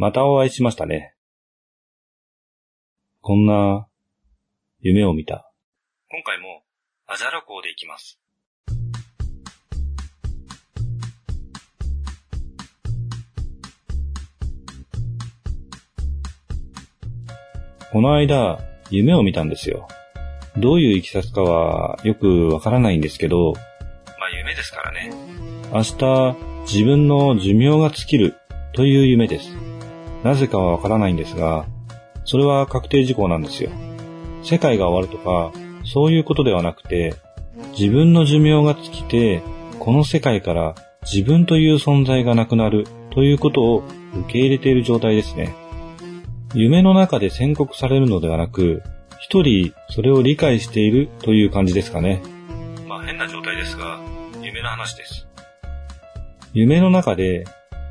またお会いしましたね。こんな夢を見た。今回もアジャラ港で行きます。この間、夢を見たんですよ。どういういきさつかはよくわからないんですけど、まあ夢ですからね。明日、自分の寿命が尽きるという夢です。なぜかはわからないんですが、それは確定事項なんですよ。世界が終わるとか、そういうことではなくて、自分の寿命が尽きて、この世界から自分という存在がなくなるということを受け入れている状態ですね。夢の中で宣告されるのではなく、一人それを理解しているという感じですかね。まあ変な状態ですが、夢の話です。夢の中で、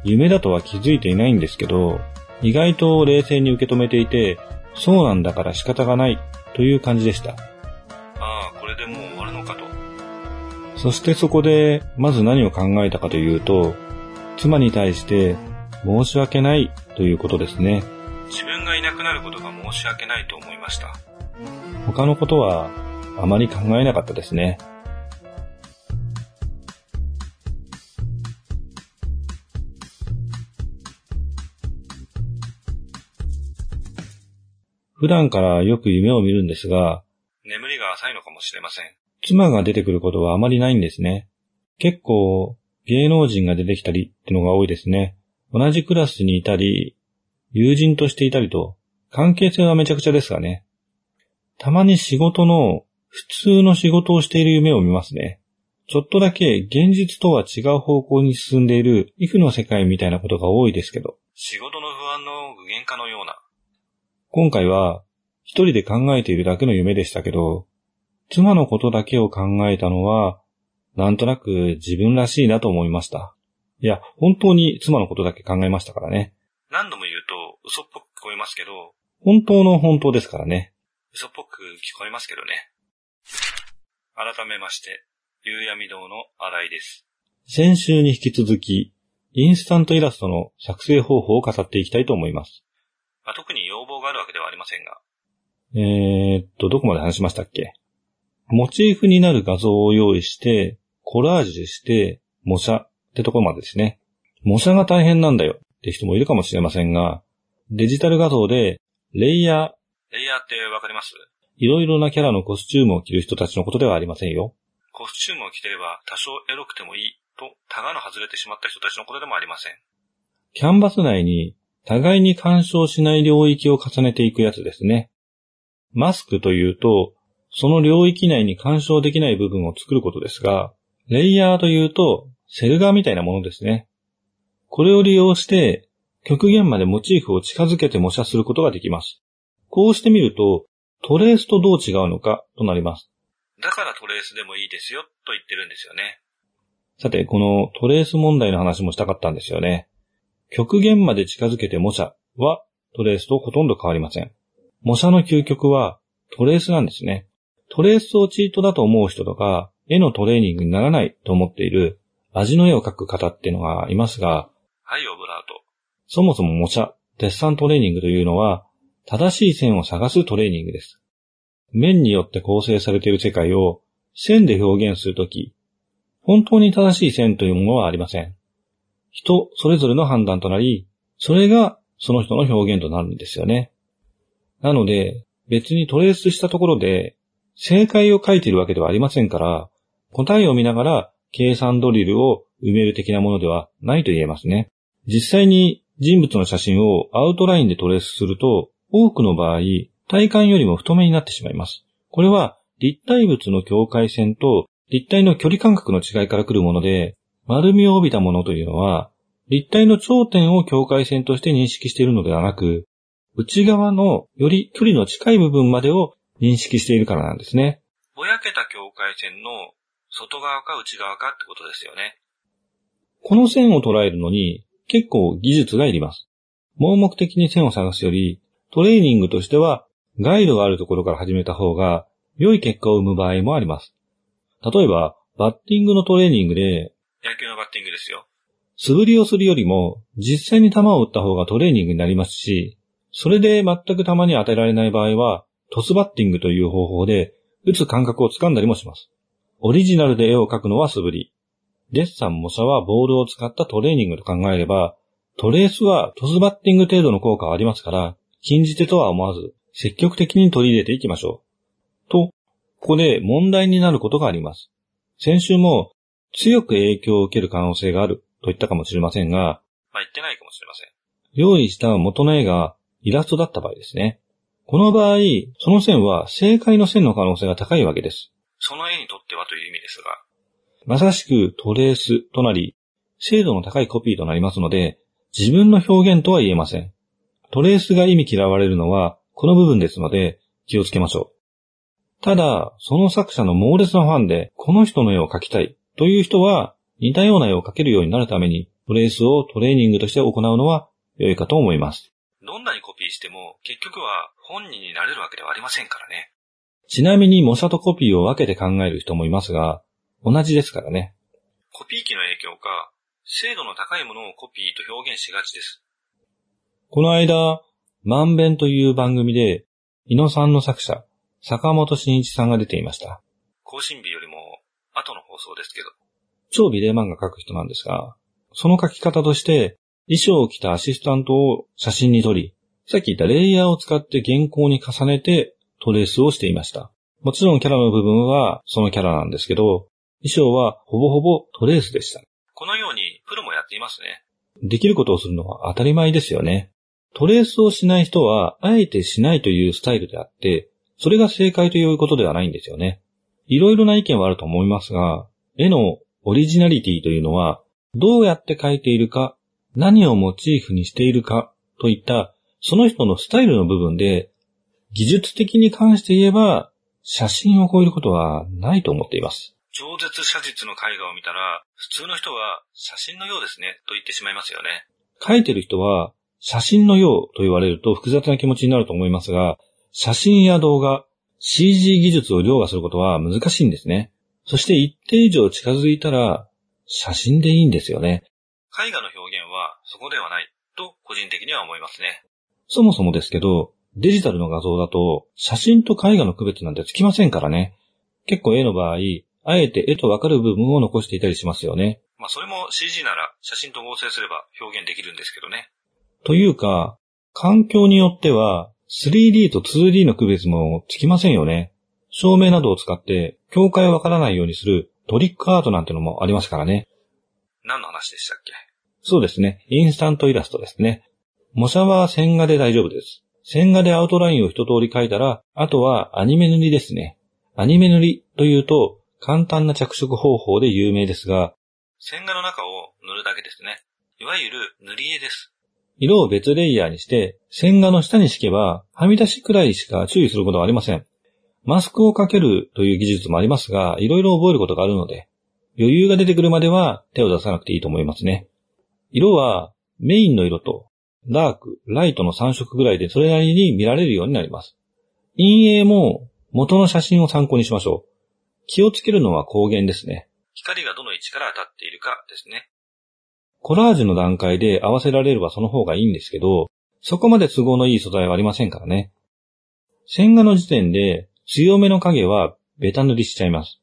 夢だとは気づいていないんですけど、意外と冷静に受け止めていて、そうなんだから仕方がないという感じでした。ああ、これでもう終わるのかと。そしてそこで、まず何を考えたかというと、妻に対して申し訳ないということですね。自分がいなくなることが申し訳ないと思いました。他のことはあまり考えなかったですね。普段からよく夢を見るんですが、眠りが浅いのかもしれません。妻が出てくることはあまりないんですね。結構芸能人が出てきたりってのが多いですね。同じクラスにいたり、友人としていたりと、関係性はめちゃくちゃですがね。たまに仕事の普通の仕事をしている夢を見ますね。ちょっとだけ現実とは違う方向に進んでいるイフの世界みたいなことが多いですけど。仕事の不安の具現化の。今回は一人で考えているだけの夢でしたけど、妻のことだけを考えたのは、なんとなく自分らしいなと思いました。いや、本当に妻のことだけ考えましたからね。何度も言うと嘘っぽく聞こえますけど、本当の本当ですからね。嘘っぽく聞こえますけどね。改めまして、夕闇堂の新井です。先週に引き続き、インスタントイラストの作成方法を語っていきたいと思います。まあ、特にませんが。えー、っと、どこまで話しましたっけ？モチーフになる画像を用意して、コラージュして、模写ってところまでですね。模写が大変なんだよって人もいるかもしれませんが、デジタル画像で、レイヤー、レイヤーってわかります？いろいろなキャラのコスチュームを着る人たちのことではありませんよ。コスチュームを着てれば多少エロくてもいいと、タガの外れてしまった人たちのことでもありません。キャンバス内に互いに干渉しない領域を重ねていくやつですね。マスクというと、その領域内に干渉できない部分を作ることですが、レイヤーというと、セル画みたいなものですね。これを利用して、極限までモチーフを近づけて模写することができます。こうしてみると、トレースとどう違うのかとなります。だからトレースでもいいですよと言ってるんですよね。さて、このトレース問題の話もしたかったんですよね。極限まで近づけて模写はトレースとほとんど変わりません。模写の究極はトレースなんですね。トレースをチートだと思う人とか、絵のトレーニングにならないと思っている味の絵を描く方っていうのがいますが、はい、オブラート。そもそも模写、デッサントレーニングというのは、正しい線を探すトレーニングです。面によって構成されている世界を線で表現するとき、本当に正しい線というものはありません。人それぞれの判断となり、それがその人の表現となるんですよね。なので、別にトレースしたところで、正解を書いているわけではありませんから、答えを見ながら計算ドリルを埋める的なものではないと言えますね。実際に人物の写真をアウトラインでトレースすると、多くの場合、体感よりも太めになってしまいます。これは立体物の境界線と立体の距離感覚の違いから来るもので、丸みを帯びたものというのは、立体の頂点を境界線として認識しているのではなく、内側のより距離の近い部分までを認識しているからなんですね。ぼやけた境界線の外側か内側かってことですよね。この線を捉えるのに結構技術がいります。盲目的に線を探すより、トレーニングとしてはガイドがあるところから始めた方が良い結果を生む場合もあります。例えば、バッティングのトレーニングで、野球のバッティングですよ。素振りをするよりも、実際に球を打った方がトレーニングになりますし、それで全く球に当てられない場合は、トスバッティングという方法で、打つ感覚をつかんだりもします。オリジナルで絵を描くのは素振り。デッサン模写はボールを使ったトレーニングと考えれば、トレースはトスバッティング程度の効果はありますから、禁じ手とは思わず、積極的に取り入れていきましょう。と、ここで問題になることがあります。先週も強く影響を受ける可能性があると言ったかもしれませんが、まあ言ってないかもしれません。用意した元の絵がイラストだった場合ですね。この場合、その線は正解の線の可能性が高いわけです。その絵にとってはという意味ですが。まさしくトレースとなり、精度の高いコピーとなりますので、自分の表現とは言えません。トレースが意味嫌われるのはこの部分ですので気をつけましょう。ただ、その作者の猛烈なファンでこの人の絵を描きたいという人は似たような絵を描けるようになるためにトレースをトレーニングとして行うのは良いかと思います。どんなにコピーしても結局は本人になれるわけではありませんからね。ちなみに模写とコピーを分けて考える人もいますが、同じですからね。コピー機の影響か、精度の高いものをコピーと表現しがちです。この間、万弁という番組で、井野さんの作者、坂本慎一さんが出ていました。更新日よりも後の放送ですけど。超ビデオ漫画描く人なんですが、その描き方として、衣装を着たアシスタントを写真に撮り、さっき言ったレイヤーを使って原稿に重ねてトレースをしていました。もちろんキャラの部分はそのキャラなんですけど、衣装はほぼほぼトレースでした。このようにプロもやっていますね。できることをするのは当たり前ですよね。トレースをしない人は、あえてしないというスタイルであって、それが正解ということではないんですよね。いろいろな意見はあると思いますが、絵のオリジナリティというのは、どうやって描いているか、何をモチーフにしているかといった、その人のスタイルの部分で、技術的に関して言えば、写真を超えることはないと思っています。超絶写実の絵画を見たら、普通の人は写真のようですね、と言ってしまいますよね。描いてる人は、写真のようと言われると複雑な気持ちになると思いますが、写真や動画、CG 技術を凌駕することは難しいんですね。そして一定以上近づいたら、写真でいいんですよね。絵画の表現はそこではないと個人的には思いますね。そもそもですけど、デジタルの画像だと写真と絵画の区別なんてつきませんからね。結構絵の場合、あえて絵とわかる部分を残していたりしますよね。まあそれも CG なら写真と合成すれば表現できるんですけどね。というか、環境によっては 3D と 2D の区別もつきませんよね。照明などを使って境界をわからないようにするトリックアートなんてのもありますからね。何の話でしたっけ？そうですね。インスタントイラストですね。模写は線画で大丈夫です。線画でアウトラインを一通り描いたら、あとはアニメ塗りですね。アニメ塗りというと簡単な着色方法で有名ですが、線画の中を塗るだけですね。いわゆる塗り絵です。色を別レイヤーにして、線画の下に敷けば、はみ出しくらいしか注意することはありません。マスクをかけるという技術もありますが、いろいろ覚えることがあるので、余裕が出てくるまでは手を出さなくていいと思いますね。色はメインの色とダーク、ライトの3色ぐらいでそれなりに見られるようになります。陰影も元の写真を参考にしましょう。気をつけるのは光源ですね。光がどの位置から当たっているかですね。コラージュの段階で合わせられればその方がいいんですけど、そこまで都合のいい素材はありませんからね。線画の時点で強めの影はベタ塗りしちゃいます。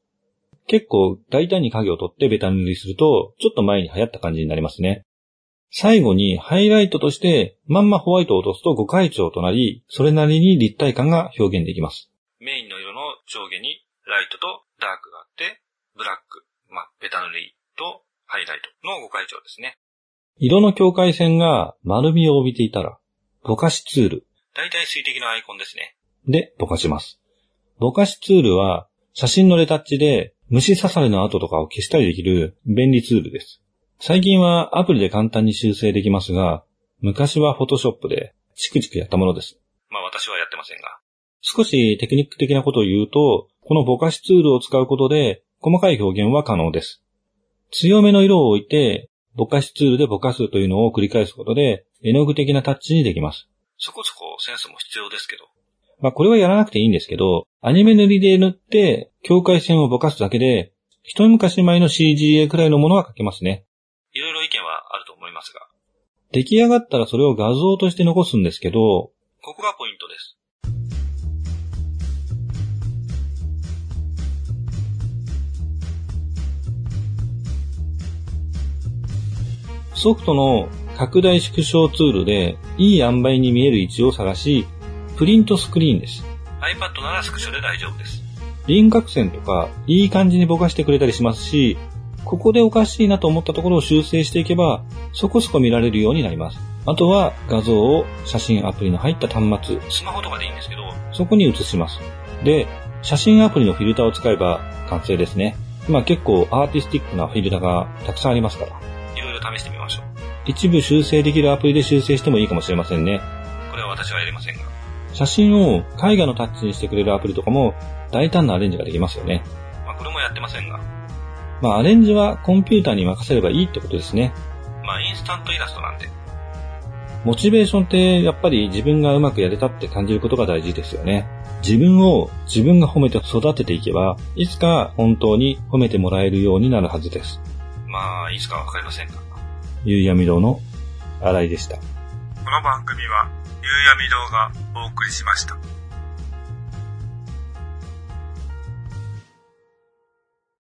結構大胆に影を取ってベタ塗りすると、ちょっと前に流行った感じになりますね。最後にハイライトとしてまんまホワイトを落とすと5回調となり、それなりに立体感が表現できます。メインの色の上下にライトとダークがあって、ブラック、まあ、ベタ塗りハイライトの5回調ですね。色の境界線が丸みを帯びていたら、ぼかしツール。大体水滴のアイコンですね。で、ぼかします。ぼかしツールは、写真のレタッチで虫刺されの跡とかを消したりできる便利ツールです。最近はアプリで簡単に修正できますが、昔はフォトショップでチクチクやったものです。まあ私はやってませんが。少しテクニック的なことを言うと、このぼかしツールを使うことで細かい表現は可能です。強めの色を置いて、ぼかしツールでぼかすというのを繰り返すことで、絵の具的なタッチにできます。そこそこセンスも必要ですけど。まあこれはやらなくていいんですけど、アニメ塗りで塗って、境界線をぼかすだけで、一昔前の CGA くらいのものは描けますね。いろいろ意見は思いますが。出来上がったらそれを画像として残すんですけど、ここがポイントです。ソフトの拡大縮小ツールでいい塩梅に見える位置を探し、プリントスクリーンです。iPad ならスクショで大丈夫です。輪郭線とかいい感じにぼかしてくれたりしますし、ここでおかしいなと思ったところを修正していけば、そこそこ見られるようになります。あとは画像を写真アプリの入った端末、スマホとかでいいんですけど、そこに移します。で、写真アプリのフィルターを使えば完成ですね。まあ結構アーティスティックなフィルターがたくさんありますから。試してみましょう。一部修正できるアプリで修正してもいいかもしれませんね。これは私はやりませんが。写真を絵画のタッチにしてくれるアプリとかも大胆なアレンジができますよね。まあこれもやってませんが。まあアレンジはコンピューターに任せればいいってことですね。まあインスタントイラストなんで。モチベーションってやっぱり自分がうまくやれたって感じることが大事ですよね。自分を自分が褒めて育てていけば、いつか本当に褒めてもらえるようになるはずです。まあ、いつかわかりませんが。ゆうやみ堂の新井でした。この番組は、ゆうやみ堂がお送りしました。